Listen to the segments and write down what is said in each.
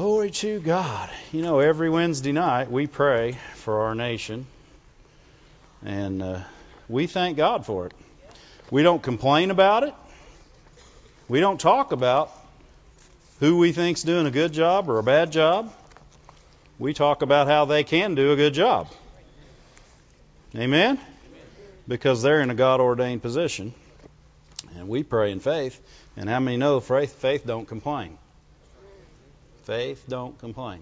Glory to God. You know, every Wednesday night we pray for our nation, and uh, we thank God for it. We don't complain about it. We don't talk about who we think's doing a good job or a bad job. We talk about how they can do a good job. Amen? Because they're in a God ordained position. And we pray in faith. And how many know faith, faith don't complain? Faith don't complain.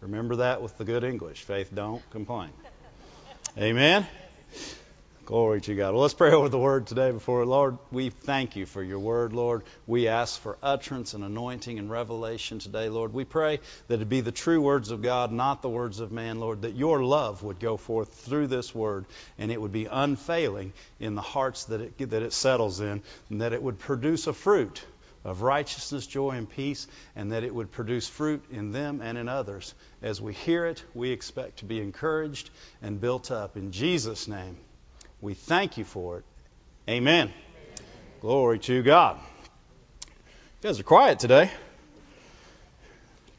Remember that with the good English. Faith don't complain. Amen? Glory to God. Well, let's pray over the word today before Lord. We thank you for your word, Lord. We ask for utterance and anointing and revelation today, Lord. We pray that it be the true words of God, not the words of man, Lord, that your love would go forth through this word and it would be unfailing in the hearts that it, that it settles in and that it would produce a fruit of righteousness, joy, and peace, and that it would produce fruit in them and in others. As we hear it, we expect to be encouraged and built up. In Jesus' name. We thank you for it. Amen. Amen. Glory to God. You guys are quiet today.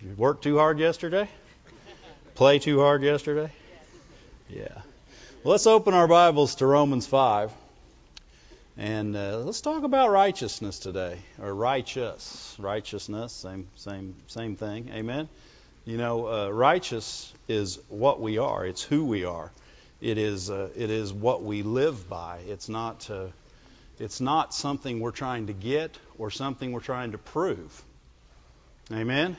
You work too hard yesterday? Play too hard yesterday? Yeah. Well, let's open our Bibles to Romans 5. And uh, let's talk about righteousness today, or righteous, righteousness, same, same, same thing. Amen. You know, uh, righteous is what we are. It's who we are. It is uh, it is what we live by. It's not uh, it's not something we're trying to get or something we're trying to prove. Amen.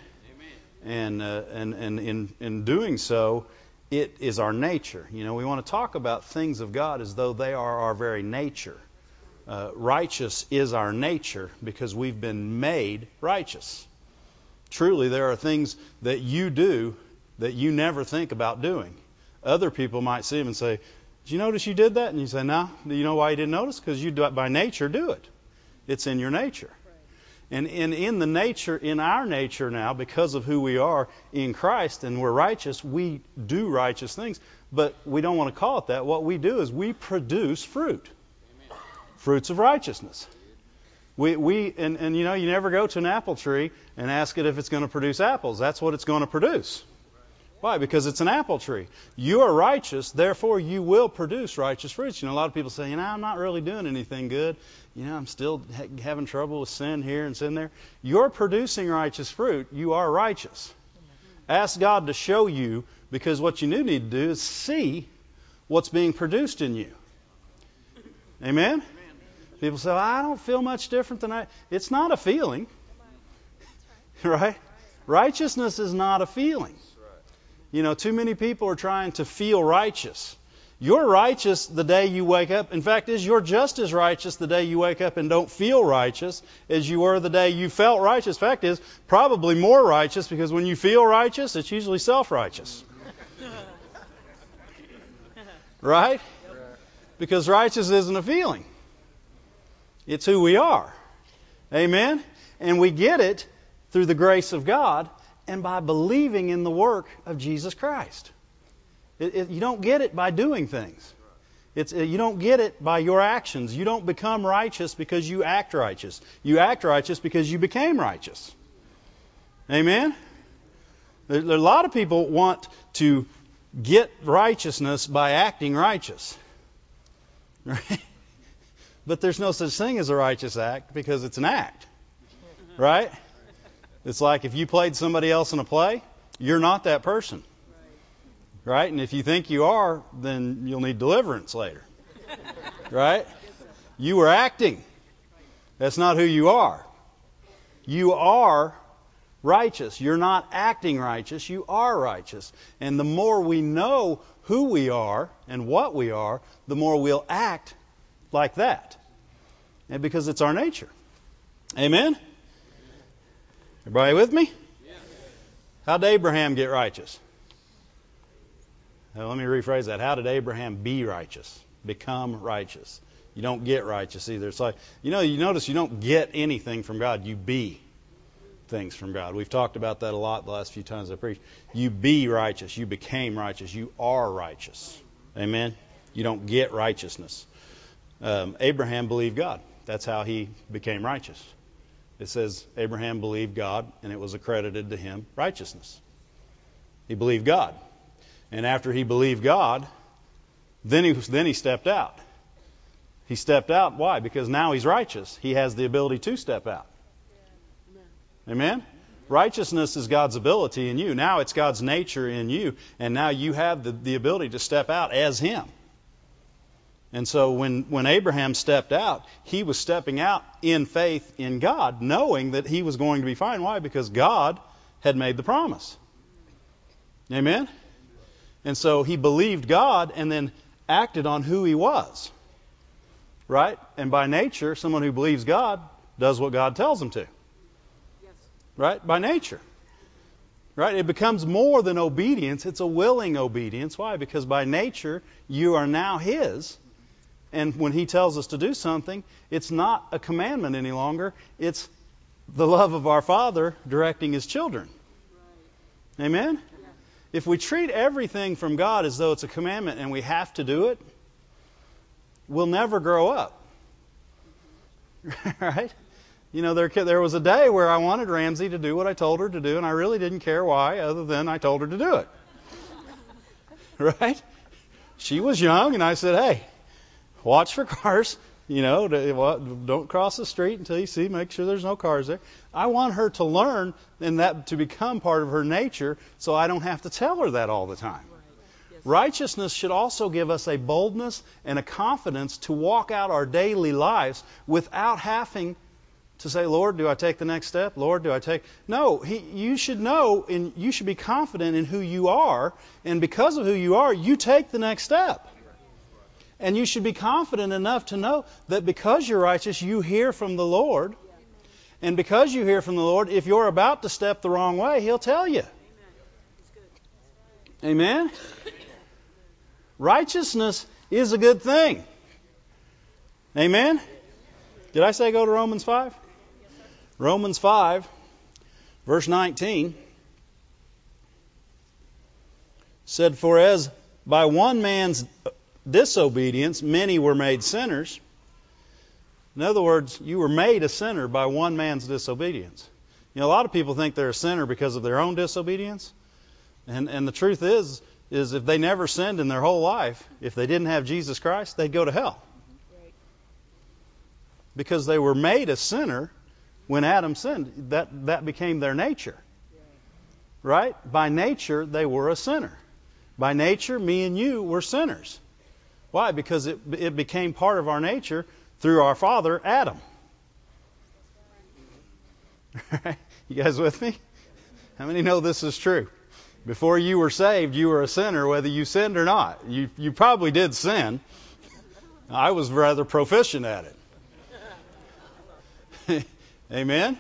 Amen. And uh, and and in in doing so, it is our nature. You know, we want to talk about things of God as though they are our very nature. Uh, righteous is our nature because we've been made righteous. Truly, there are things that you do that you never think about doing. Other people might see them and say, Did you notice you did that? And you say, No. Do you know why you didn't notice? Because you by nature do it. It's in your nature. And in, in the nature, in our nature now, because of who we are in Christ and we're righteous, we do righteous things. But we don't want to call it that. What we do is we produce fruit. Fruits of righteousness. We, we and, and you know, you never go to an apple tree and ask it if it's going to produce apples. That's what it's going to produce. Why? Because it's an apple tree. You are righteous, therefore you will produce righteous fruits. You know, a lot of people say, you know, I'm not really doing anything good. You know, I'm still ha- having trouble with sin here and sin there. You're producing righteous fruit. You are righteous. Ask God to show you, because what you need to do is see what's being produced in you. Amen? People say, well, I don't feel much different than I. It's not a feeling. Right? Righteousness is not a feeling. You know, too many people are trying to feel righteous. You're righteous the day you wake up. In fact, is you're just as righteous the day you wake up and don't feel righteous as you were the day you felt righteous. Fact is, probably more righteous because when you feel righteous, it's usually self-righteous. right? Because righteous isn't a feeling. It's who we are. Amen? And we get it through the grace of God and by believing in the work of Jesus Christ. It, it, you don't get it by doing things. It's, you don't get it by your actions. You don't become righteous because you act righteous. You act righteous because you became righteous. Amen? A lot of people want to get righteousness by acting righteous. Right? But there's no such thing as a righteous act because it's an act. Right? It's like if you played somebody else in a play, you're not that person. Right? And if you think you are, then you'll need deliverance later. right? You were acting. That's not who you are. You are righteous. You're not acting righteous. You are righteous. And the more we know who we are and what we are, the more we'll act like that. And because it's our nature. Amen? Everybody with me? How did Abraham get righteous? Now, let me rephrase that. How did Abraham be righteous? Become righteous. You don't get righteous either. It's like, you know, you notice you don't get anything from God. You be things from God. We've talked about that a lot the last few times I preached. You be righteous. You became righteous. You are righteous. Amen? You don't get righteousness. Um, Abraham believed God. That's how he became righteous. It says Abraham believed God and it was accredited to him righteousness. He believed God. And after he believed God, then he, then he stepped out. He stepped out. Why? Because now he's righteous. He has the ability to step out. Amen? Righteousness is God's ability in you. Now it's God's nature in you. And now you have the, the ability to step out as Him. And so when, when Abraham stepped out, he was stepping out in faith in God, knowing that he was going to be fine. Why? Because God had made the promise. Amen? And so he believed God and then acted on who he was. Right? And by nature, someone who believes God does what God tells them to. Right? By nature. Right? It becomes more than obedience, it's a willing obedience. Why? Because by nature, you are now His. And when He tells us to do something, it's not a commandment any longer, it's the love of our Father directing His children. Amen? If we treat everything from God as though it's a commandment and we have to do it, we'll never grow up. right? You know, there, there was a day where I wanted Ramsey to do what I told her to do, and I really didn't care why, other than I told her to do it. right? She was young, and I said, hey, watch for cars. You know, don't cross the street until you see, make sure there's no cars there. I want her to learn and that to become part of her nature so I don't have to tell her that all the time. Righteousness should also give us a boldness and a confidence to walk out our daily lives without having to say, Lord, do I take the next step? Lord, do I take. No, he, you should know and you should be confident in who you are. And because of who you are, you take the next step. And you should be confident enough to know that because you're righteous, you hear from the Lord. And because you hear from the Lord, if you're about to step the wrong way, He'll tell you. Amen? Righteousness is a good thing. Amen? Did I say go to Romans 5? Romans 5, verse 19 said, For as by one man's disobedience many were made sinners. In other words, you were made a sinner by one man's disobedience. You know, a lot of people think they're a sinner because of their own disobedience. And, and the truth is, is if they never sinned in their whole life, if they didn't have Jesus Christ, they'd go to hell. Because they were made a sinner when Adam sinned. That, that became their nature. Right? By nature, they were a sinner. By nature, me and you were sinners. Why? Because it, it became part of our nature through our father, Adam. you guys with me? How many know this is true? Before you were saved, you were a sinner, whether you sinned or not. You, you probably did sin. I was rather proficient at it. Amen?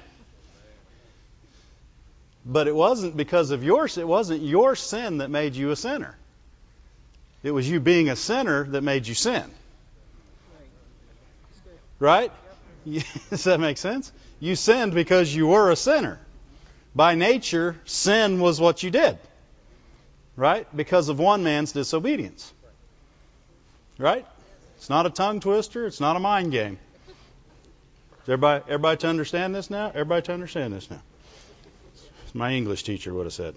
But it wasn't because of your it wasn't your sin that made you a sinner. It was you being a sinner that made you sin. Right? Does that make sense? You sinned because you were a sinner. By nature, sin was what you did right? Because of one man's disobedience. Right? It's not a tongue twister, it's not a mind game. Everybody, everybody to understand this now? Everybody to understand this now? My English teacher would have said.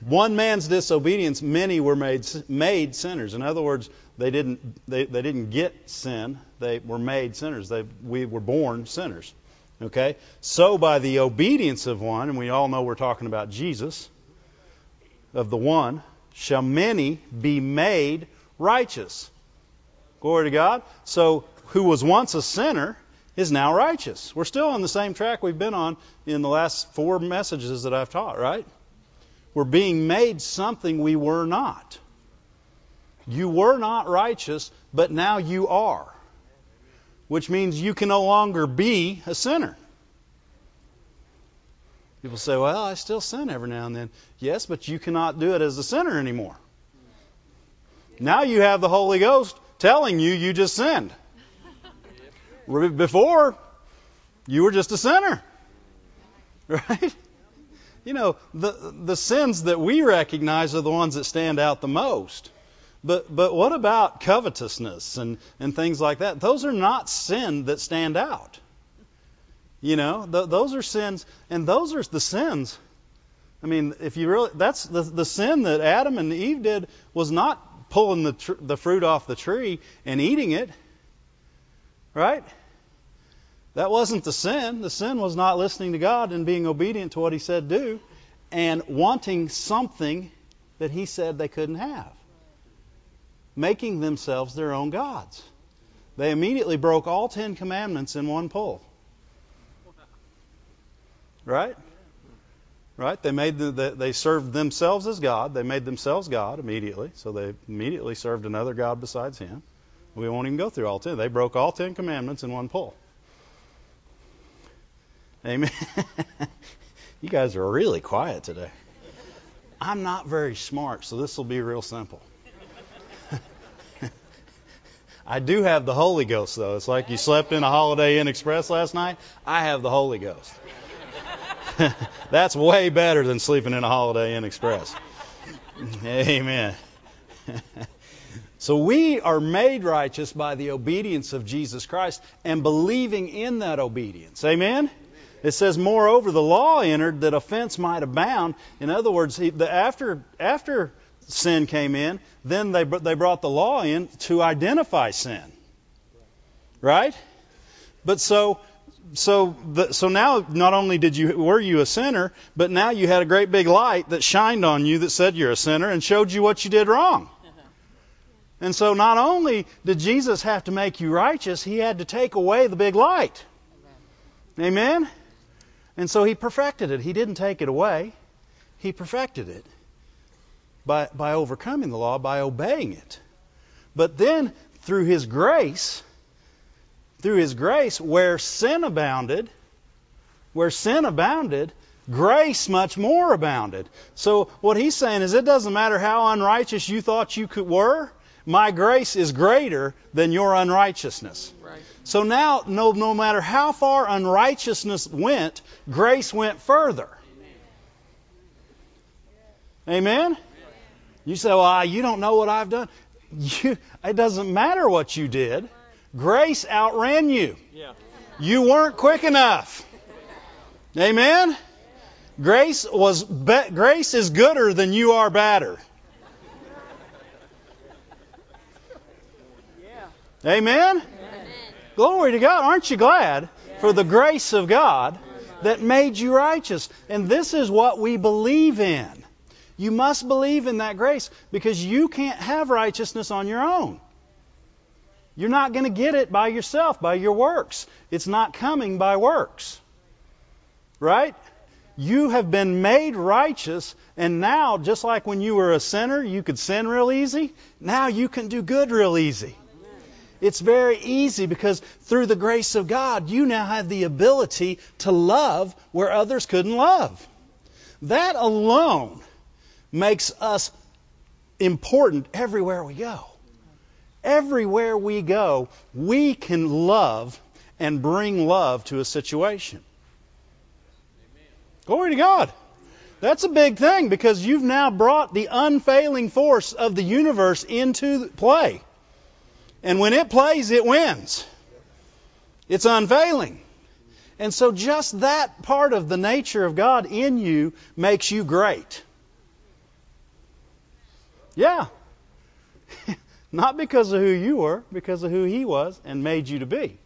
One man's disobedience, many were made made sinners. In other words, they didn't they, they didn't get sin; they were made sinners. They we were born sinners. Okay, so by the obedience of one, and we all know we're talking about Jesus of the one shall many be made righteous. Glory to God. So, who was once a sinner is now righteous. We're still on the same track we've been on in the last four messages that I've taught, right? We're being made something we were not. You were not righteous, but now you are. Which means you can no longer be a sinner. People say, well, I still sin every now and then. Yes, but you cannot do it as a sinner anymore. Now you have the Holy Ghost telling you you just sinned. Before, you were just a sinner. Right? You know, the, the sins that we recognize are the ones that stand out the most. But, but what about covetousness and, and things like that? Those are not sin that stand out. You know, th- those are sins, and those are the sins. I mean, if you really, that's the the sin that Adam and Eve did was not pulling the tr- the fruit off the tree and eating it, right? That wasn't the sin. The sin was not listening to God and being obedient to what He said do, and wanting something that He said they couldn't have, making themselves their own gods. They immediately broke all Ten Commandments in one pull. Right? Right? They made the, they served themselves as God. They made themselves God immediately. So they immediately served another God besides Him. We won't even go through all ten. They broke all ten commandments in one pull. Amen. you guys are really quiet today. I'm not very smart, so this will be real simple. I do have the Holy Ghost, though. It's like you slept in a Holiday Inn Express last night. I have the Holy Ghost. That's way better than sleeping in a Holiday Inn Express. Amen. so we are made righteous by the obedience of Jesus Christ and believing in that obedience. Amen? It says, moreover, the law entered that offense might abound. In other words, he, the, after after sin came in, then they they brought the law in to identify sin. Right? But so so the, so now not only did you were you a sinner, but now you had a great big light that shined on you that said you're a sinner and showed you what you did wrong. Uh-huh. And so not only did Jesus have to make you righteous, he had to take away the big light. Amen. And so he perfected it. He didn't take it away. He perfected it by by overcoming the law, by obeying it. But then through his grace, through his grace, where sin abounded, where sin abounded, grace much more abounded. So what he's saying is it doesn't matter how unrighteous you thought you could were, my grace is greater than your unrighteousness. Right. So now no no matter how far unrighteousness went, grace went further. Amen? You say, well, you don't know what I've done. You, it doesn't matter what you did. Grace outran you. Yeah. You weren't quick enough. Amen. Grace was be- grace is gooder than you are badder. Yeah. Amen. Glory to God. Aren't you glad for the grace of God that made you righteous? And this is what we believe in. You must believe in that grace because you can't have righteousness on your own. You're not going to get it by yourself, by your works. It's not coming by works. Right? You have been made righteous, and now, just like when you were a sinner, you could sin real easy, now you can do good real easy. It's very easy because through the grace of God, you now have the ability to love where others couldn't love. That alone makes us important everywhere we go. Everywhere we go, we can love and bring love to a situation. Glory to God. That's a big thing because you've now brought the unfailing force of the universe into play. And when it plays, it wins. It's unfailing. And so just that part of the nature of God in you makes you great. Yeah. Not because of who you were, because of who He was and made you to be.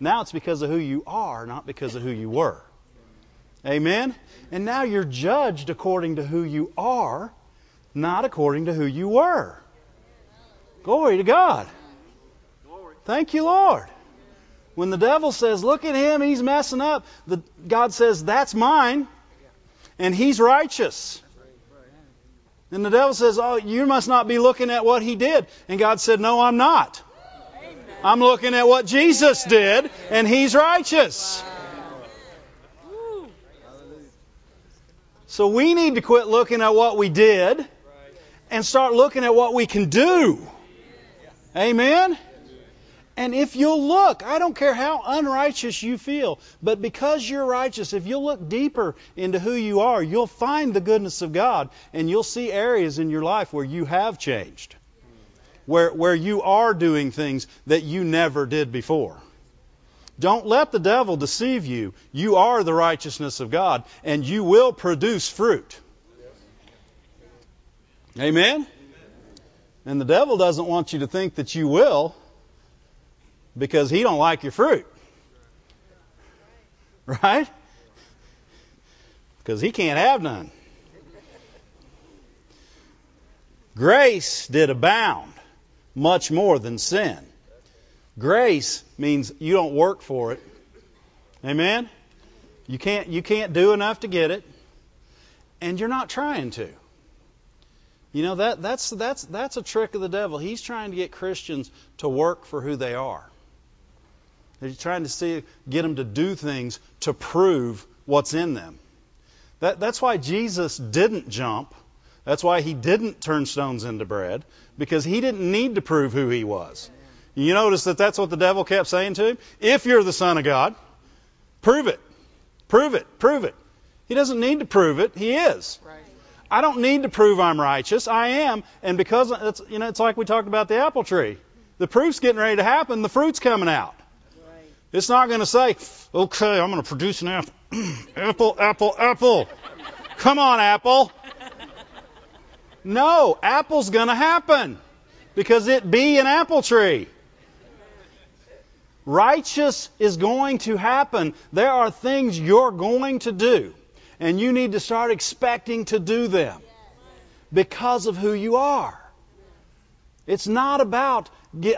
Now it's because of who you are, not because of who you were. Amen? And now you're judged according to who you are, not according to who you were. Glory to God. Thank you, Lord. When the devil says, Look at him, he's messing up, the, God says, That's mine, and he's righteous. And the devil says, Oh, you must not be looking at what he did. And God said, No, I'm not. I'm looking at what Jesus did, and he's righteous. So we need to quit looking at what we did and start looking at what we can do. Amen? And if you'll look, I don't care how unrighteous you feel, but because you're righteous, if you'll look deeper into who you are, you'll find the goodness of God and you'll see areas in your life where you have changed, where, where you are doing things that you never did before. Don't let the devil deceive you. You are the righteousness of God, and you will produce fruit. Amen? And the devil doesn't want you to think that you will because he don't like your fruit. Right? Because he can't have none. Grace did abound much more than sin. Grace means you don't work for it. Amen? You can't you can't do enough to get it and you're not trying to. You know that that's that's that's a trick of the devil. He's trying to get Christians to work for who they are. He's trying to see get them to do things to prove what's in them. That, that's why Jesus didn't jump. That's why he didn't turn stones into bread because he didn't need to prove who he was. You notice that that's what the devil kept saying to him. If you're the son of God, prove it, prove it, prove it. He doesn't need to prove it. He is. Right. I don't need to prove I'm righteous. I am, and because it's you know it's like we talked about the apple tree. The proof's getting ready to happen. The fruit's coming out. It's not going to say, "Okay, I'm going to produce an apple, apple, apple, apple." Come on, apple. No, apple's going to happen because it be an apple tree. Righteous is going to happen. There are things you're going to do and you need to start expecting to do them because of who you are. It's not about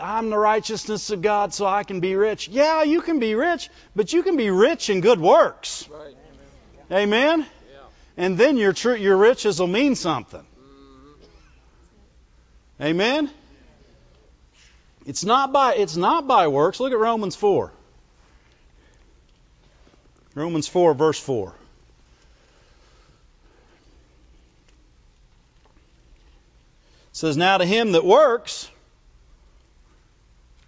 I'm the righteousness of God so I can be rich. Yeah, you can be rich, but you can be rich in good works. Right. Amen. Yeah. And then your tr- your riches will mean something. Mm-hmm. Amen. It's not by it's not by works. Look at Romans 4. Romans 4 verse 4. says, Now to him that works,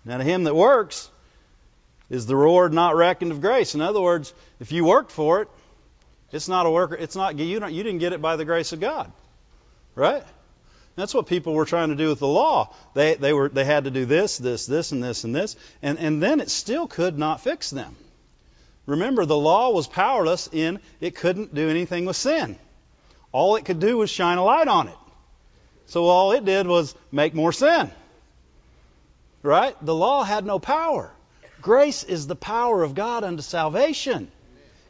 now to him that works, is the reward not reckoned of grace. In other words, if you worked for it, it's not a worker. It's not you. Don't, you didn't get it by the grace of God, right? That's what people were trying to do with the law. They they were they had to do this, this, this, and this, and this, and and then it still could not fix them. Remember, the law was powerless in it couldn't do anything with sin. All it could do was shine a light on it. So all it did was make more sin. Right? The law had no power. Grace is the power of God unto salvation.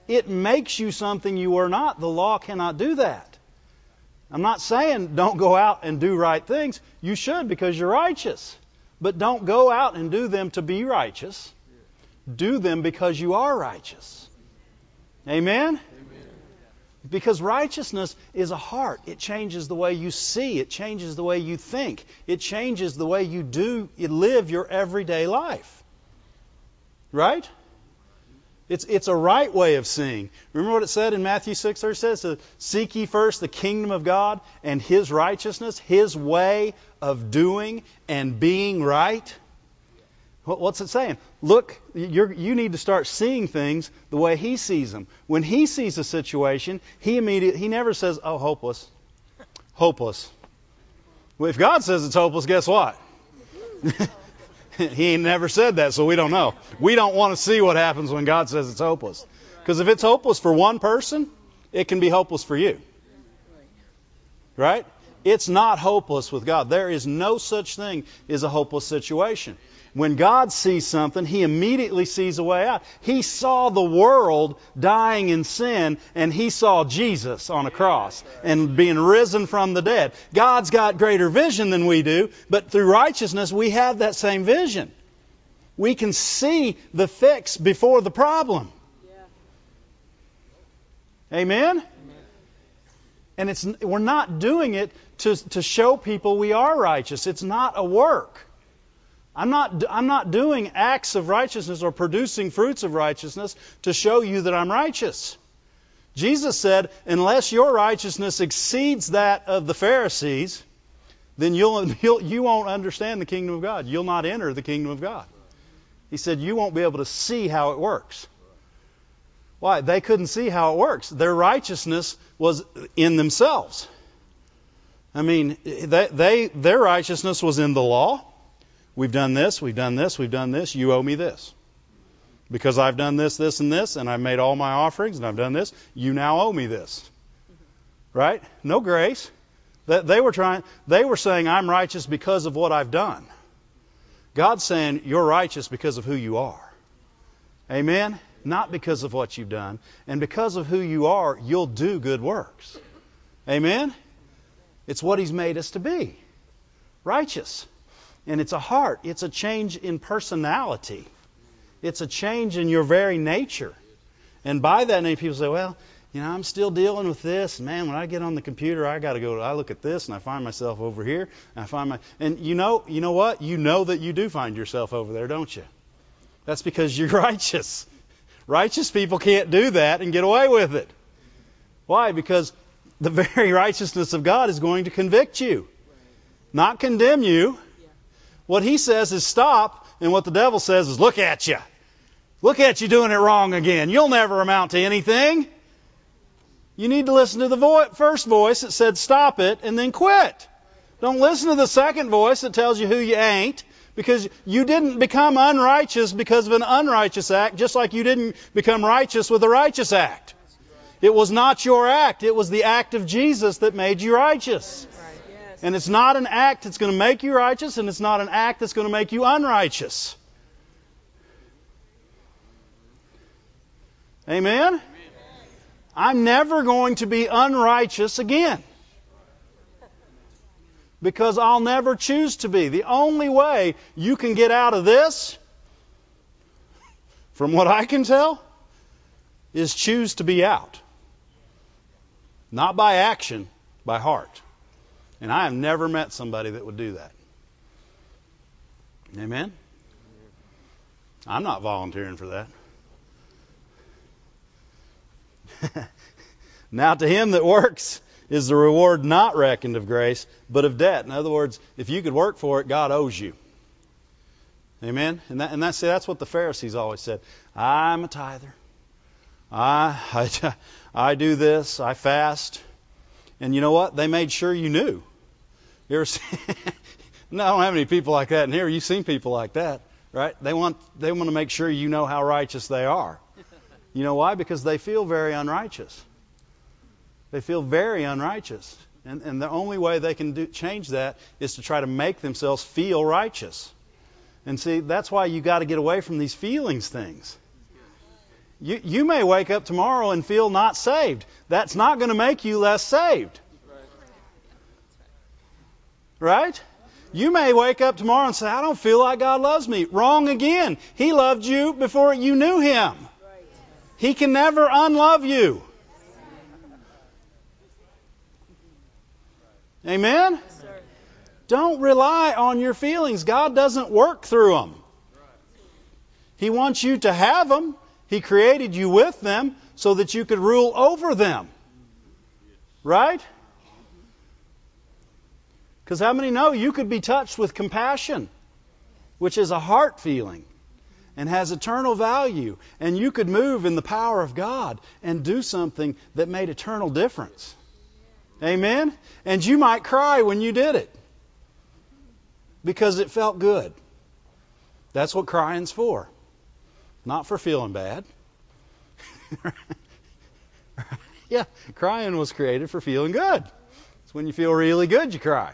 It makes you something you are not. The law cannot do that. I'm not saying don't go out and do right things. You should because you're righteous. But don't go out and do them to be righteous. Do them because you are righteous. Amen? Because righteousness is a heart. It changes the way you see. It changes the way you think. It changes the way you do, you live your everyday life. Right? It's, it's a right way of seeing. Remember what it said in Matthew 6 It says, Seek ye first the kingdom of God and his righteousness, his way of doing and being right. What's it saying? Look, you need to start seeing things the way he sees them. When he sees a situation, he immediately he never says, "Oh, hopeless, hopeless." Well, if God says it's hopeless, guess what? he ain't never said that, so we don't know. We don't want to see what happens when God says it's hopeless, because if it's hopeless for one person, it can be hopeless for you. Right? It's not hopeless with God. There is no such thing as a hopeless situation. When God sees something, He immediately sees a way out. He saw the world dying in sin, and He saw Jesus on a cross and being risen from the dead. God's got greater vision than we do, but through righteousness, we have that same vision. We can see the fix before the problem. Amen? And it's, we're not doing it to, to show people we are righteous. It's not a work. I'm not, I'm not doing acts of righteousness or producing fruits of righteousness to show you that I'm righteous. Jesus said, unless your righteousness exceeds that of the Pharisees, then you'll, you'll, you won't understand the kingdom of God. You'll not enter the kingdom of God. He said, you won't be able to see how it works. Why? They couldn't see how it works. Their righteousness was in themselves. I mean, they, they, their righteousness was in the law. We've done this, we've done this, we've done this, you owe me this. Because I've done this, this, and this, and I've made all my offerings, and I've done this, you now owe me this. Right? No grace. They were trying they were saying I'm righteous because of what I've done. God's saying you're righteous because of who you are. Amen? Not because of what you've done. And because of who you are, you'll do good works. Amen? It's what He's made us to be righteous. And it's a heart, it's a change in personality, it's a change in your very nature. And by that name, people say, well, you know, I'm still dealing with this. Man, when I get on the computer, I got to go. I look at this, and I find myself over here. And I find my, and you know, you know what? You know that you do find yourself over there, don't you? That's because you're righteous. Righteous people can't do that and get away with it. Why? Because the very righteousness of God is going to convict you, not condemn you. What He says is stop, and what the devil says is look at you. Look at you doing it wrong again. You'll never amount to anything. You need to listen to the vo- first voice that said stop it and then quit. Don't listen to the second voice that tells you who you ain't because you didn't become unrighteous because of an unrighteous act, just like you didn't become righteous with a righteous act. It was not your act, it was the act of Jesus that made you righteous. And it's not an act that's going to make you righteous, and it's not an act that's going to make you unrighteous. Amen? I'm never going to be unrighteous again. Because I'll never choose to be. The only way you can get out of this, from what I can tell, is choose to be out. Not by action, by heart. And I have never met somebody that would do that. Amen? I'm not volunteering for that. now to him that works is the reward not reckoned of grace, but of debt. In other words, if you could work for it, God owes you. Amen? And, that, and that's, that's what the Pharisees always said. I'm a tither. I, I, I do this. I fast. And you know what? They made sure you knew. You ever no, I don't have any people like that in here. You've seen people like that, right? They want they want to make sure you know how righteous they are. You know why? Because they feel very unrighteous. They feel very unrighteous. And, and the only way they can do, change that is to try to make themselves feel righteous. And see, that's why you got to get away from these feelings things. You, you may wake up tomorrow and feel not saved. That's not going to make you less saved. Right? You may wake up tomorrow and say, I don't feel like God loves me. Wrong again. He loved you before you knew Him. He can never unlove you. Amen? Don't rely on your feelings. God doesn't work through them. He wants you to have them. He created you with them so that you could rule over them. Right? Because how many know you could be touched with compassion, which is a heart feeling? and has eternal value. And you could move in the power of God and do something that made eternal difference. Amen? And you might cry when you did it because it felt good. That's what crying's for, not for feeling bad. yeah, crying was created for feeling good. It's when you feel really good you cry.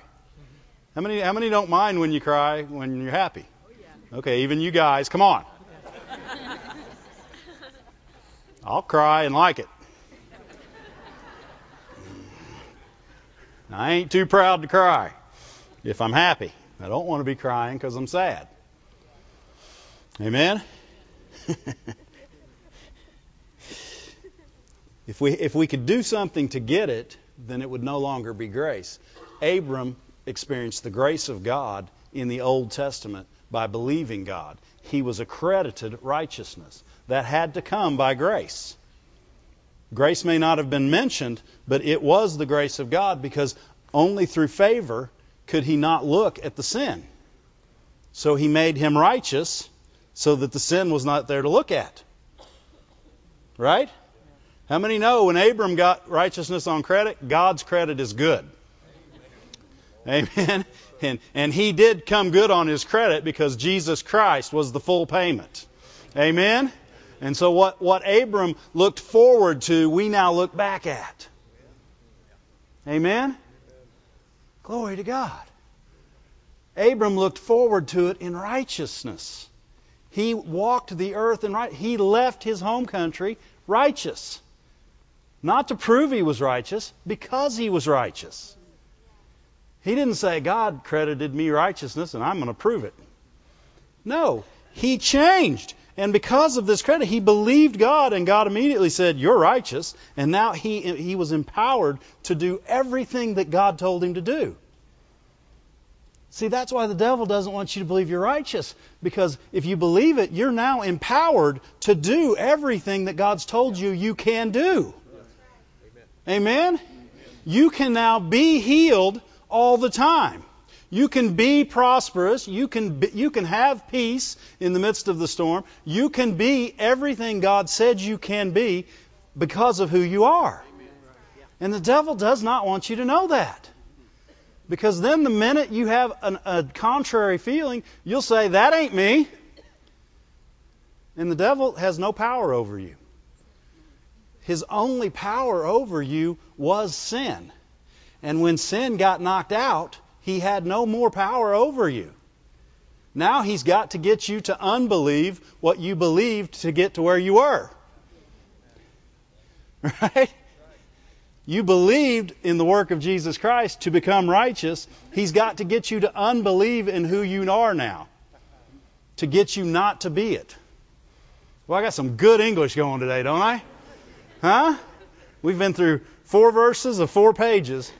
How many how many don't mind when you cry when you're happy? Oh, okay, even you guys, come on. I'll cry and like it. I ain't too proud to cry if I'm happy. I don't want to be crying because I'm sad. Amen? if, we, if we could do something to get it, then it would no longer be grace. Abram experienced the grace of God in the Old Testament by believing God. He was accredited righteousness. That had to come by grace. Grace may not have been mentioned, but it was the grace of God because only through favor could he not look at the sin. So he made him righteous so that the sin was not there to look at. Right? How many know when Abram got righteousness on credit, God's credit is good? Amen. And, and he did come good on his credit because Jesus Christ was the full payment. Amen. And so what, what Abram looked forward to, we now look back at. Amen? Glory to God. Abram looked forward to it in righteousness. He walked the earth and right. He left his home country righteous. Not to prove he was righteous, because he was righteous. He didn't say, God credited me righteousness and I'm going to prove it. No, he changed. And because of this credit, he believed God, and God immediately said, You're righteous. And now he, he was empowered to do everything that God told him to do. See, that's why the devil doesn't want you to believe you're righteous. Because if you believe it, you're now empowered to do everything that God's told you you can do. Amen? You can now be healed all the time. You can be prosperous. You can, be, you can have peace in the midst of the storm. You can be everything God said you can be because of who you are. And the devil does not want you to know that. Because then the minute you have an, a contrary feeling, you'll say, That ain't me. And the devil has no power over you. His only power over you was sin. And when sin got knocked out, he had no more power over you. Now he's got to get you to unbelieve what you believed to get to where you were. Right? You believed in the work of Jesus Christ to become righteous. He's got to get you to unbelieve in who you are now. To get you not to be it. Well, I got some good English going today, don't I? Huh? We've been through four verses of four pages.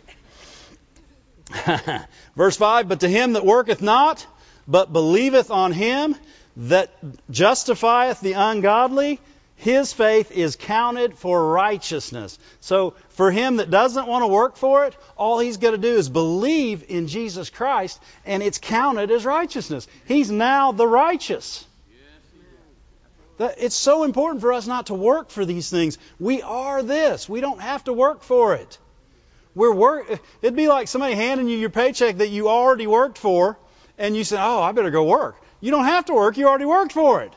Verse 5 But to him that worketh not, but believeth on him that justifieth the ungodly, his faith is counted for righteousness. So, for him that doesn't want to work for it, all he's going to do is believe in Jesus Christ, and it's counted as righteousness. He's now the righteous. It's so important for us not to work for these things. We are this. We don't have to work for it. We're work. It'd be like somebody handing you your paycheck that you already worked for, and you say, "Oh, I better go work." You don't have to work. You already worked for it.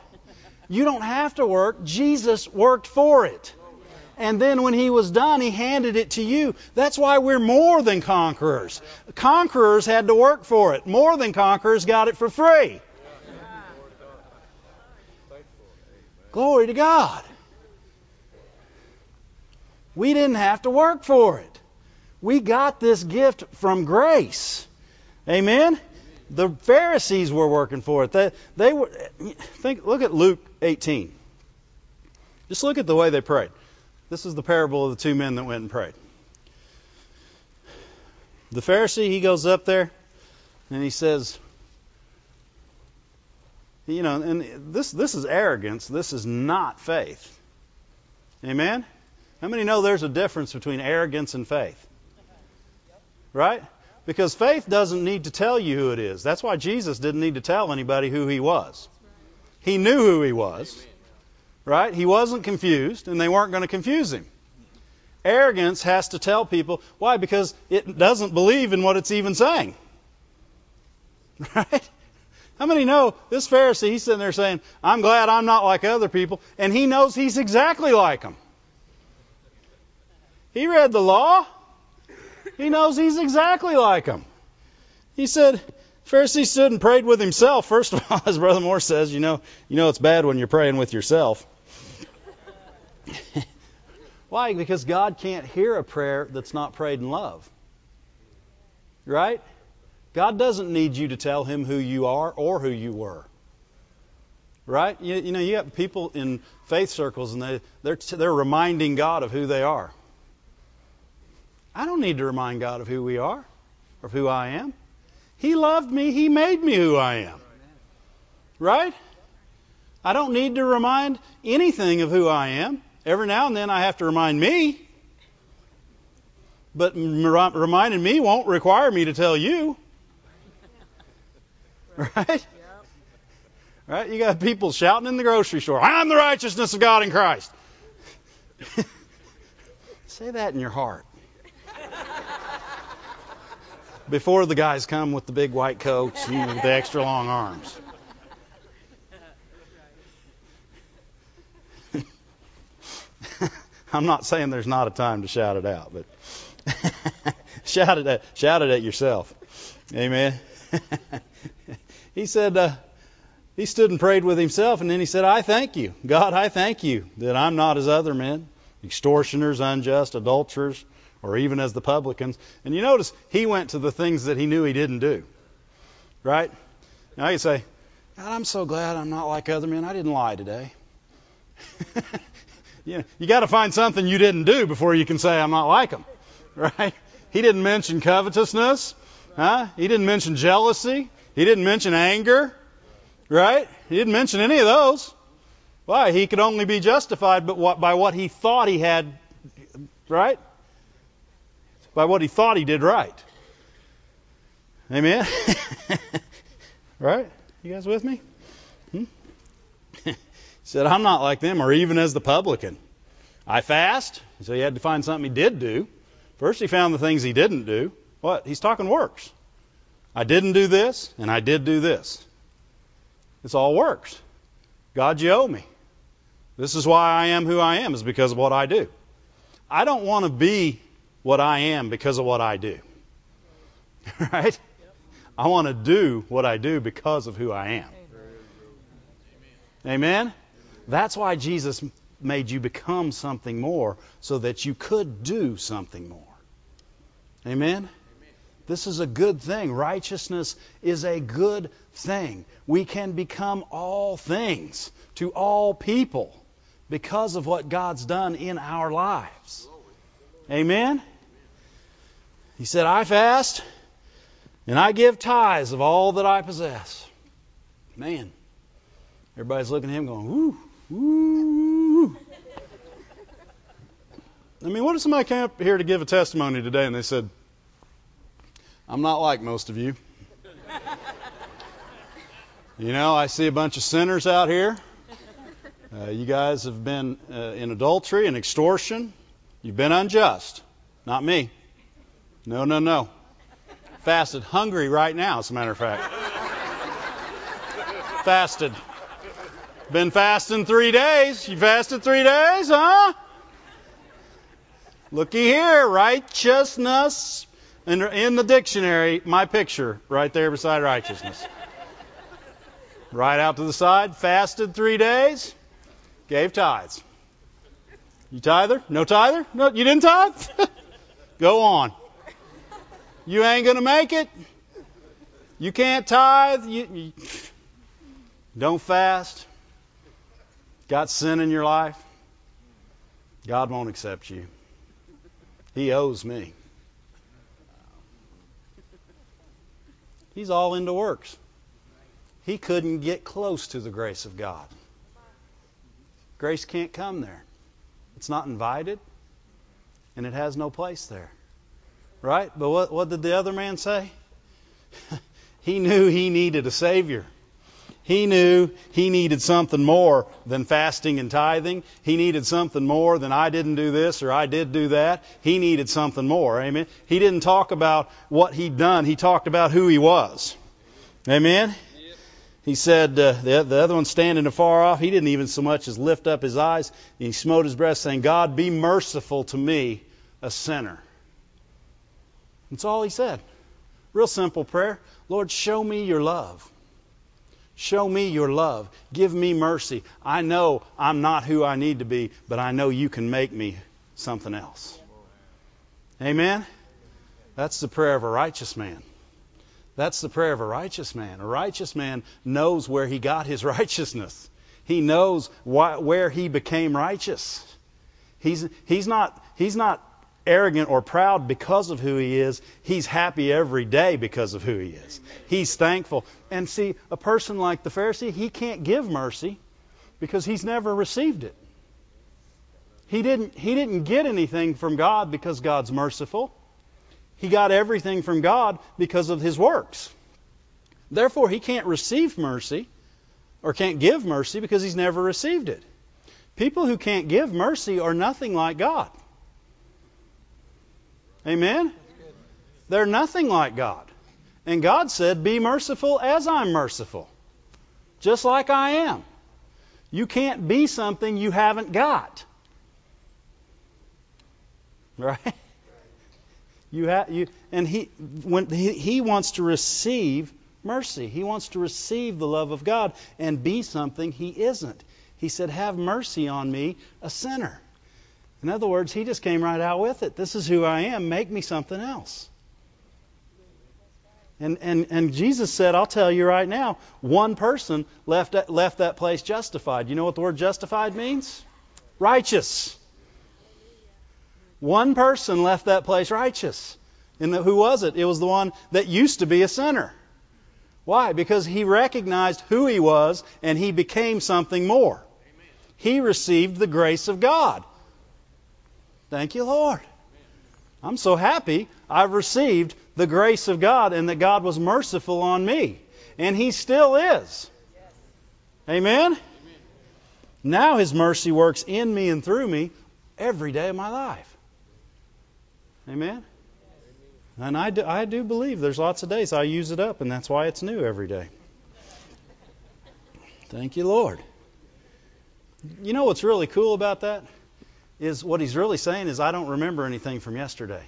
You don't have to work. Jesus worked for it. And then when he was done, he handed it to you. That's why we're more than conquerors. Conquerors had to work for it. More than conquerors got it for free. Glory to God. We didn't have to work for it. We got this gift from grace. Amen? The Pharisees were working for it. They, they were think look at Luke 18. Just look at the way they prayed. This is the parable of the two men that went and prayed. The Pharisee, he goes up there and he says, you know, and this this is arrogance. This is not faith. Amen. How many know there's a difference between arrogance and faith? Right? Because faith doesn't need to tell you who it is. That's why Jesus didn't need to tell anybody who he was. He knew who he was. Right? He wasn't confused, and they weren't going to confuse him. Arrogance has to tell people. Why? Because it doesn't believe in what it's even saying. Right? How many know this Pharisee, he's sitting there saying, I'm glad I'm not like other people, and he knows he's exactly like them. He read the law. He knows he's exactly like them. He said, Pharisee stood and prayed with himself. First of all, as Brother Moore says, you know, you know it's bad when you're praying with yourself. Why? Because God can't hear a prayer that's not prayed in love. Right? God doesn't need you to tell him who you are or who you were. Right? You, you know, you have people in faith circles and they, they're, they're reminding God of who they are. I don't need to remind God of who we are or of who I am. He loved me. He made me who I am. Right? I don't need to remind anything of who I am. Every now and then I have to remind me. But reminding me won't require me to tell you. Right? Right? You got people shouting in the grocery store, I'm the righteousness of God in Christ. Say that in your heart before the guys come with the big white coats and the extra long arms. I'm not saying there's not a time to shout it out, but shout it at shout it at yourself. Amen. he said uh, he stood and prayed with himself, and then he said, "I thank you, God. I thank you that I'm not as other men, extortioners, unjust, adulterers, or even as the publicans." And you notice he went to the things that he knew he didn't do. Right? Now you say, God, I'm so glad I'm not like other men. I didn't lie today. you know, you got to find something you didn't do before you can say I'm not like them, right? He didn't mention covetousness, huh? He didn't mention jealousy. He didn't mention anger, right? He didn't mention any of those. Why? He could only be justified but what, by what he thought he had, right? By what he thought he did right. Amen. right? You guys with me? Hmm? he said, I'm not like them, or even as the publican. I fast. So he had to find something he did do. First, he found the things he didn't do. What? He's talking works. I didn't do this, and I did do this. It's all works. God, you owe me. This is why I am who I am, is because of what I do. I don't want to be what I am because of what I do. right? I want to do what I do because of who I am. Amen? That's why Jesus made you become something more so that you could do something more. Amen? This is a good thing. Righteousness is a good thing. We can become all things to all people because of what God's done in our lives. Amen? He said, I fast and I give tithes of all that I possess. Man, everybody's looking at him going, woo, woo. I mean, what if somebody came up here to give a testimony today and they said, I'm not like most of you. you know, I see a bunch of sinners out here. Uh, you guys have been uh, in adultery and extortion. You've been unjust. Not me. No, no, no fasted, hungry right now, as a matter of fact. fasted. Been fasting three days. You fasted three days, huh? Looky here, righteousness. In, in the dictionary, my picture right there beside righteousness. Right out to the side, fasted three days, gave tithes. You tither? No tither? No, you didn't tithe? Go on. You ain't going to make it. You can't tithe. You, you don't fast. Got sin in your life. God won't accept you. He owes me. He's all into works. He couldn't get close to the grace of God. Grace can't come there. It's not invited, and it has no place there. Right? But what, what did the other man say? he knew he needed a Savior. He knew he needed something more than fasting and tithing. He needed something more than I didn't do this or I did do that. He needed something more. Amen. He didn't talk about what he'd done. He talked about who he was. Amen. He said, uh, the, the other one standing afar off, he didn't even so much as lift up his eyes. He smote his breast, saying, God, be merciful to me, a sinner. That's all he said. Real simple prayer. Lord, show me your love. Show me your love. Give me mercy. I know I'm not who I need to be, but I know you can make me something else. Amen? That's the prayer of a righteous man. That's the prayer of a righteous man. A righteous man knows where he got his righteousness. He knows why, where he became righteous. He's, he's, not, he's not arrogant or proud because of who he is. He's happy every day because of who he is. He's thankful. And see, a person like the Pharisee, he can't give mercy because he's never received it. He didn't, he didn't get anything from God because God's merciful. He got everything from God because of his works. Therefore, he can't receive mercy or can't give mercy because he's never received it. People who can't give mercy are nothing like God. Amen? They're nothing like God. And God said, Be merciful as I'm merciful. Just like I am. You can't be something you haven't got. Right? You have you and he when he, he wants to receive mercy. He wants to receive the love of God and be something he isn't. He said, "Have mercy on me, a sinner." In other words, he just came right out with it. This is who I am. Make me something else. And, and, and Jesus said, I'll tell you right now, one person left, left that place justified. You know what the word justified means? Righteous. One person left that place righteous. And who was it? It was the one that used to be a sinner. Why? Because he recognized who he was and he became something more. He received the grace of God. Thank you, Lord. I'm so happy I've received the grace of God and that God was merciful on me. And He still is. Amen? Amen? Now His mercy works in me and through me every day of my life. Amen? And I do, I do believe there's lots of days I use it up, and that's why it's new every day. Thank you, Lord. You know what's really cool about that? is what he's really saying is, I don't remember anything from yesterday.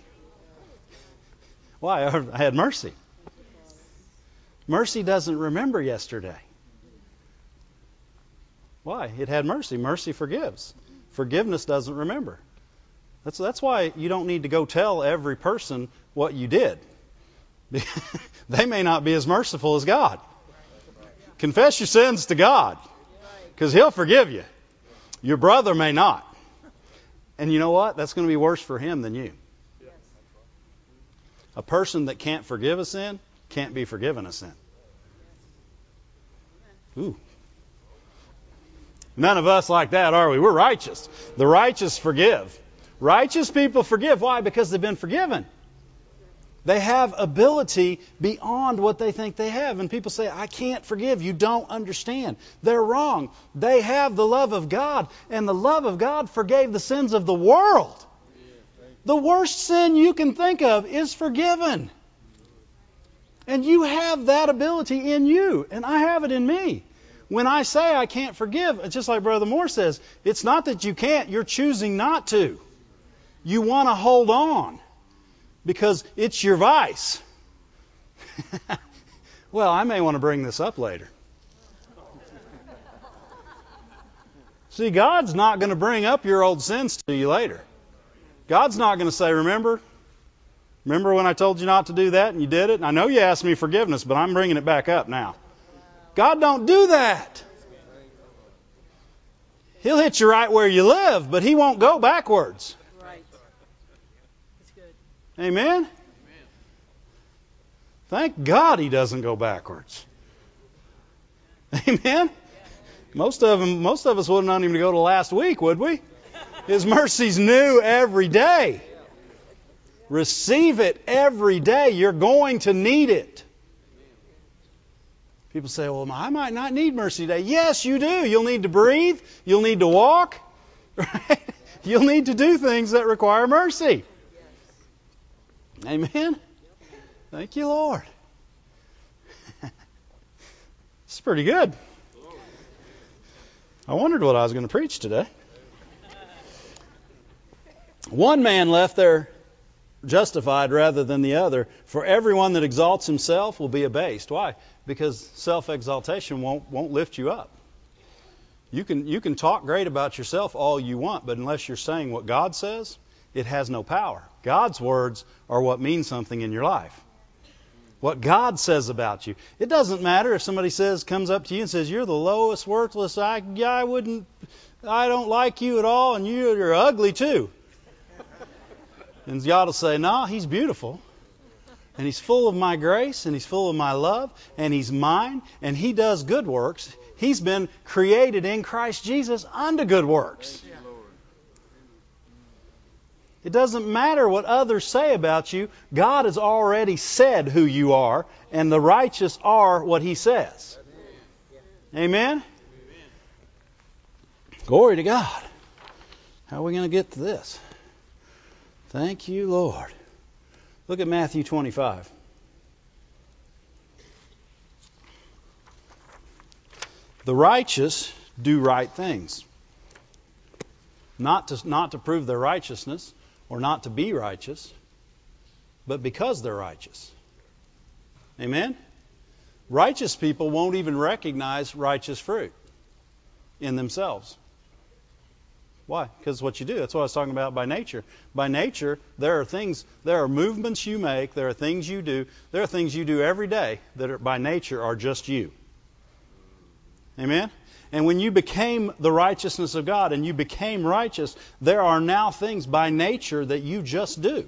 Why? I had mercy. Mercy doesn't remember yesterday. Why? It had mercy. Mercy forgives. Forgiveness doesn't remember. That's, that's why you don't need to go tell every person what you did. they may not be as merciful as God. Confess your sins to God because He'll forgive you. Your brother may not. And you know what? That's going to be worse for him than you. A person that can't forgive a sin can't be forgiven a sin. Ooh. None of us like that, are we? We're righteous. The righteous forgive. Righteous people forgive. Why? Because they've been forgiven. They have ability beyond what they think they have. And people say, I can't forgive. You don't understand. They're wrong. They have the love of God, and the love of God forgave the sins of the world. The worst sin you can think of is forgiven. And you have that ability in you, and I have it in me. When I say I can't forgive, it's just like Brother Moore says, it's not that you can't, you're choosing not to. You want to hold on because it's your vice. well, I may want to bring this up later. See, God's not going to bring up your old sins to you later. God's not going to say, Remember? Remember when I told you not to do that and you did it? And I know you asked me forgiveness, but I'm bringing it back up now. God don't do that. He'll hit you right where you live, but he won't go backwards. Amen? Thank God he doesn't go backwards. Amen? Most of them, most of us wouldn't want him to go to last week, would we? His mercy's new every day. Receive it every day. You're going to need it. People say, well, I might not need mercy today. Yes, you do. You'll need to breathe. You'll need to walk. Right? You'll need to do things that require mercy. Amen? Thank you, Lord. It's pretty good. I wondered what I was going to preach today. One man left there justified rather than the other, for everyone that exalts himself will be abased. Why? Because self exaltation won't, won't lift you up. You can, you can talk great about yourself all you want, but unless you're saying what God says, it has no power. God's words are what mean something in your life. What God says about you. It doesn't matter if somebody says comes up to you and says you're the lowest, worthless. I, I wouldn't. I don't like you at all, and you, you're ugly too. And God will say, No, he's beautiful. And he's full of my grace, and he's full of my love, and he's mine, and he does good works. He's been created in Christ Jesus unto good works. It doesn't matter what others say about you. God has already said who you are, and the righteous are what He says. Amen? Glory to God. How are we going to get to this? Thank you, Lord. Look at Matthew 25. The righteous do right things. Not to, not to prove their righteousness, or not to be righteous, but because they're righteous. Amen? Righteous people won't even recognize righteous fruit in themselves. Why? Because what you do. That's what I was talking about by nature. By nature, there are things, there are movements you make, there are things you do, there are things you do every day that are, by nature are just you. Amen? And when you became the righteousness of God and you became righteous, there are now things by nature that you just do.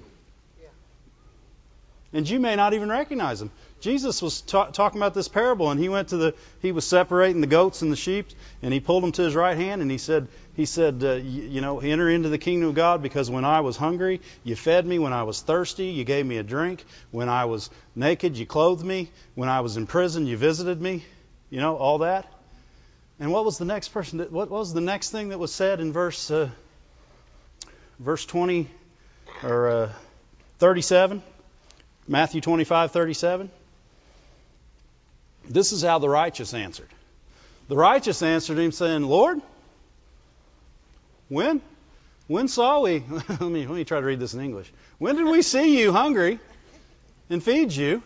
And you may not even recognize them. Jesus was ta- talking about this parable, and he went to the he was separating the goats and the sheep, and he pulled them to his right hand, and he said he said uh, you, you know enter into the kingdom of God because when I was hungry you fed me, when I was thirsty you gave me a drink, when I was naked you clothed me, when I was in prison you visited me, you know all that. And what was the next person? That, what was the next thing that was said in verse uh, verse 20 or uh, 37? Matthew 25:37. This is how the righteous answered. The righteous answered him, saying, Lord, when? When saw we? let, me, let me try to read this in English. When did we see you hungry and feed you,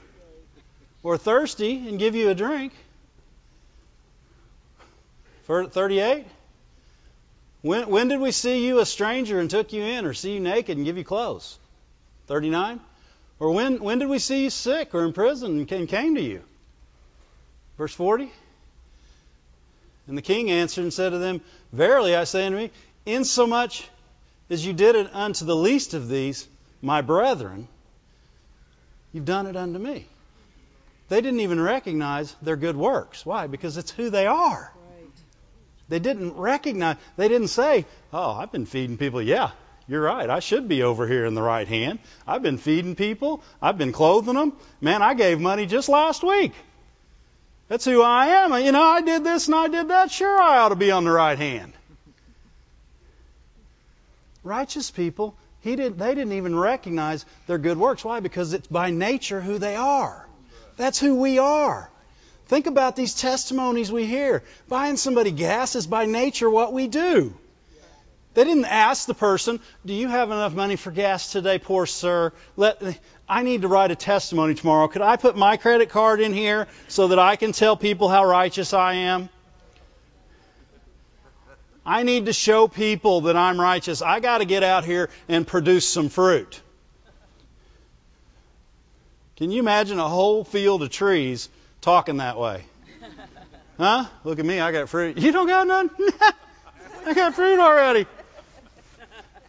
or thirsty and give you a drink? 38? When, when did we see you a stranger and took you in, or see you naked and give you clothes? 39? Or when, when did we see you sick or in prison and came to you? Verse 40. And the king answered and said to them, Verily I say unto you, insomuch as you did it unto the least of these, my brethren, you've done it unto me. They didn't even recognize their good works. Why? Because it's who they are. They didn't recognize, they didn't say, Oh, I've been feeding people. Yeah, you're right. I should be over here in the right hand. I've been feeding people. I've been clothing them. Man, I gave money just last week. That's who I am. You know, I did this and I did that. Sure, I ought to be on the right hand. Righteous people, he didn't, they didn't even recognize their good works. Why? Because it's by nature who they are. That's who we are. Think about these testimonies we hear. Buying somebody gas is by nature what we do. They didn't ask the person, "Do you have enough money for gas today, poor sir? Let I need to write a testimony tomorrow. Could I put my credit card in here so that I can tell people how righteous I am?" I need to show people that I'm righteous. I got to get out here and produce some fruit. Can you imagine a whole field of trees talking that way? Huh? Look at me, I got fruit. You don't got none? I got fruit already.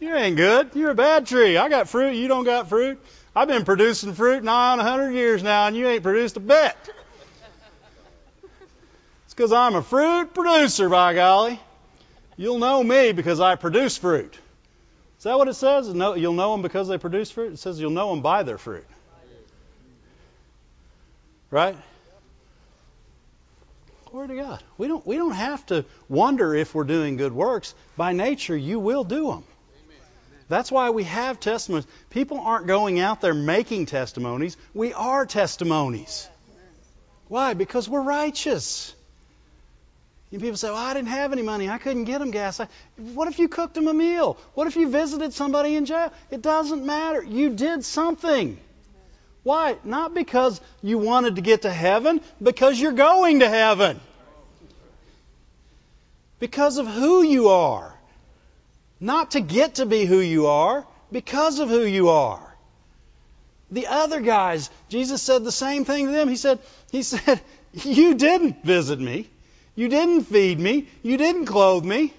You ain't good. You're a bad tree. I got fruit. You don't got fruit. I've been producing fruit nigh on a hundred years now, and you ain't produced a bit. It's because I'm a fruit producer, by golly. You'll know me because I produce fruit. Is that what it says? No, you'll know them because they produce fruit? It says you'll know them by their fruit. Right? Glory to God. We don't, we don't have to wonder if we're doing good works. By nature, you will do them. That's why we have testimonies. People aren't going out there making testimonies. We are testimonies. Why? Because we're righteous. And people say, well, I didn't have any money. I couldn't get them gas. what if you cooked them a meal? What if you visited somebody in jail? It doesn't matter. You did something. Why? Not because you wanted to get to heaven, because you're going to heaven. Because of who you are. Not to get to be who you are, because of who you are. The other guys, Jesus said the same thing to them. He said, He said, You didn't visit me. You didn't feed me. You didn't clothe me.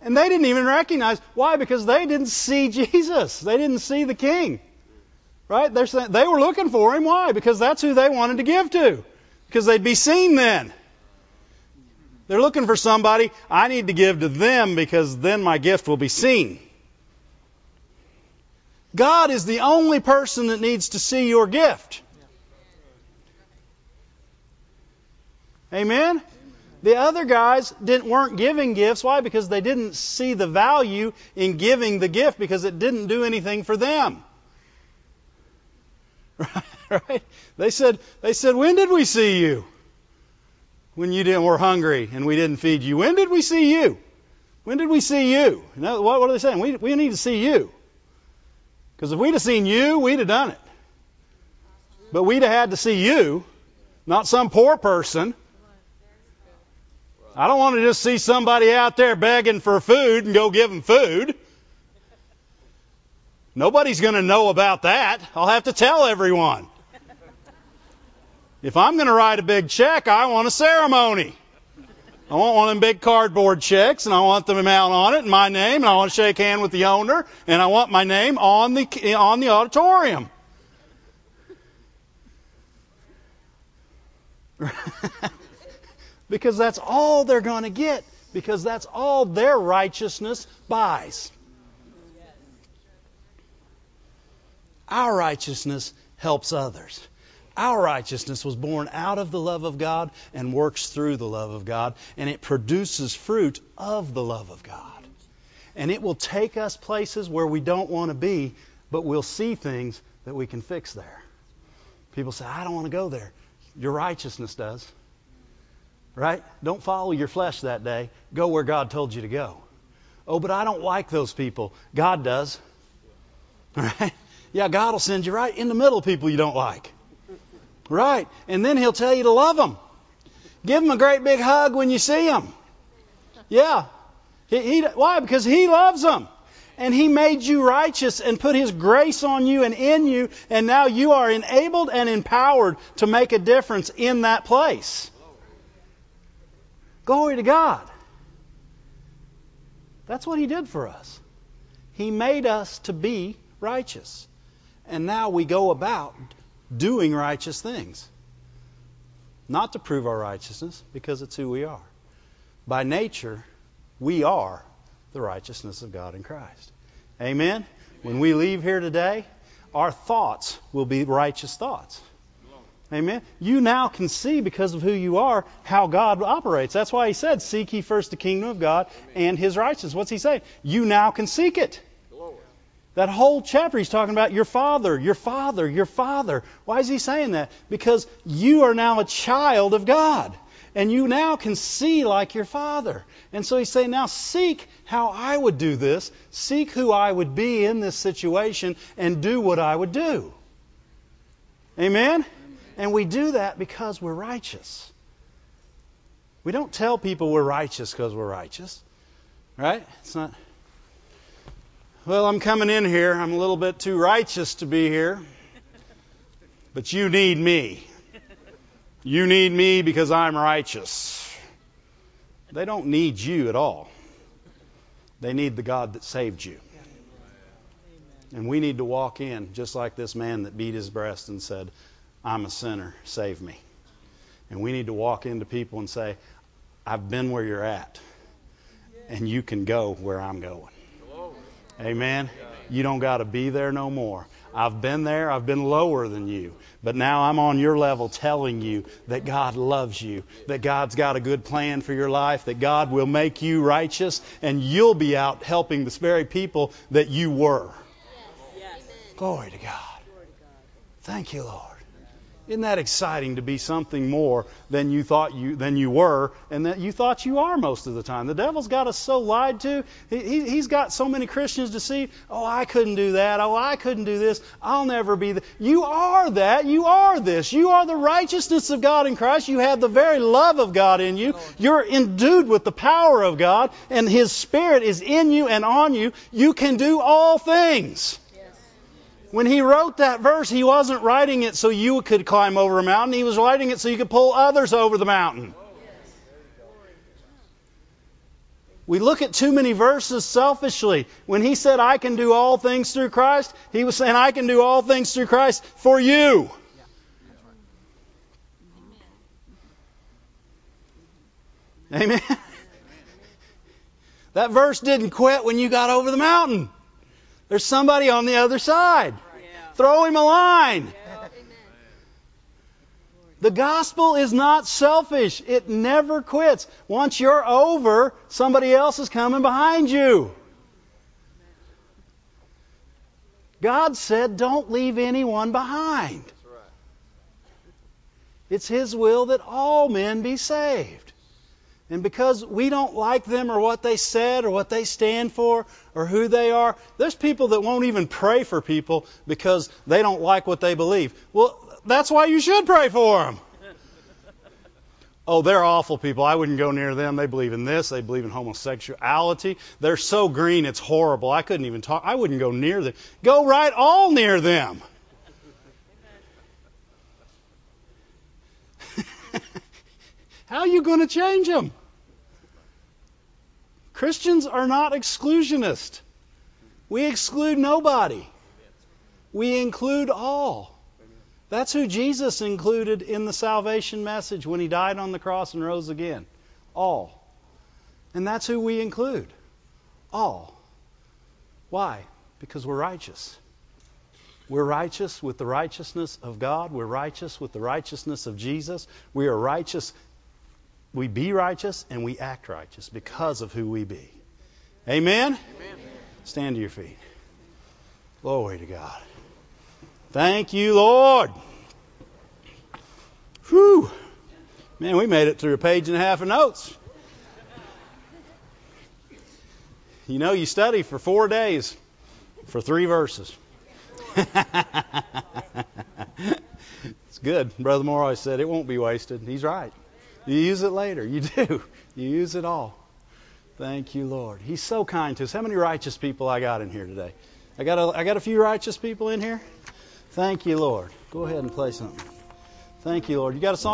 And they didn't even recognize. Why? Because they didn't see Jesus. They didn't see the King. Right? They're saying, they were looking for him. Why? Because that's who they wanted to give to. Because they'd be seen then. They're looking for somebody. I need to give to them because then my gift will be seen. God is the only person that needs to see your gift. Amen? The other guys didn't, weren't giving gifts. Why? Because they didn't see the value in giving the gift because it didn't do anything for them. Right? They said, they said, when did we see you? When you didn't were hungry and we didn't feed you? When did we see you? When did we see you? what, what are they saying? We, we need to see you. Because if we'd have seen you, we'd have done it. But we'd have had to see you, not some poor person. I don't want to just see somebody out there begging for food and go give them food. Nobody's going to know about that. I'll have to tell everyone. If I'm going to write a big check, I want a ceremony. I want one of them big cardboard checks, and I want the amount on it and my name, and I want to shake hand with the owner, and I want my name on the on the auditorium. because that's all they're going to get, because that's all their righteousness buys. Our righteousness helps others. Our righteousness was born out of the love of God and works through the love of God, and it produces fruit of the love of God. And it will take us places where we don't want to be, but we'll see things that we can fix there. People say, I don't want to go there. Your righteousness does. Right? Don't follow your flesh that day. Go where God told you to go. Oh, but I don't like those people. God does. Right? Yeah, God will send you right in the middle of people you don't like. Right. And then he'll tell you to love them. Give them a great big hug when you see them. Yeah. He, he, why? Because he loves them. And he made you righteous and put his grace on you and in you, and now you are enabled and empowered to make a difference in that place. Glory to God. That's what he did for us. He made us to be righteous. And now we go about doing righteous things. Not to prove our righteousness, because it's who we are. By nature, we are the righteousness of God in Christ. Amen? When we leave here today, our thoughts will be righteous thoughts. Amen. You now can see because of who you are how God operates. That's why he said, Seek ye first the kingdom of God and his righteousness. What's he saying? You now can seek it. That whole chapter, he's talking about your father, your father, your father. Why is he saying that? Because you are now a child of God. And you now can see like your father. And so he's saying, now seek how I would do this. Seek who I would be in this situation and do what I would do. Amen? And we do that because we're righteous. We don't tell people we're righteous because we're righteous. Right? It's not. Well, I'm coming in here. I'm a little bit too righteous to be here. But you need me. You need me because I'm righteous. They don't need you at all. They need the God that saved you. And we need to walk in just like this man that beat his breast and said, I'm a sinner, save me. And we need to walk into people and say, I've been where you're at, and you can go where I'm going. Amen. You don't got to be there no more. I've been there. I've been lower than you. But now I'm on your level telling you that God loves you, that God's got a good plan for your life, that God will make you righteous, and you'll be out helping the very people that you were. Yes. Glory to God. Thank you, Lord. Isn't that exciting to be something more than you thought you than you were, and that you thought you are most of the time? The devil's got us so lied to. He, he's got so many Christians deceived. Oh, I couldn't do that. Oh, I couldn't do this. I'll never be that. You are that. You are this. You are the righteousness of God in Christ. You have the very love of God in you. You're endued with the power of God, and His Spirit is in you and on you. You can do all things. When he wrote that verse, he wasn't writing it so you could climb over a mountain. He was writing it so you could pull others over the mountain. We look at too many verses selfishly. When he said, I can do all things through Christ, he was saying, I can do all things through Christ for you. Amen. That verse didn't quit when you got over the mountain. There's somebody on the other side. Throw him a line. The gospel is not selfish. It never quits. Once you're over, somebody else is coming behind you. God said, don't leave anyone behind. It's His will that all men be saved. And because we don't like them or what they said or what they stand for or who they are, there's people that won't even pray for people because they don't like what they believe. Well, that's why you should pray for them. Oh, they're awful people. I wouldn't go near them. They believe in this. They believe in homosexuality. They're so green, it's horrible. I couldn't even talk. I wouldn't go near them. Go right all near them. How are you going to change them? Christians are not exclusionist. We exclude nobody. We include all. That's who Jesus included in the salvation message when he died on the cross and rose again. All. And that's who we include. All. Why? Because we're righteous. We're righteous with the righteousness of God. We're righteous with the righteousness of Jesus. We are righteous. We be righteous and we act righteous because of who we be. Amen? Amen. Stand to your feet. Glory to God. Thank you, Lord. Whew. Man, we made it through a page and a half of notes. You know, you study for four days for three verses. it's good. Brother Moore always said it won't be wasted. He's right. You use it later. You do. You use it all. Thank you, Lord. He's so kind to us. How many righteous people I got in here today? I got a, I got a few righteous people in here. Thank you, Lord. Go ahead and play something. Thank you, Lord. You got a song?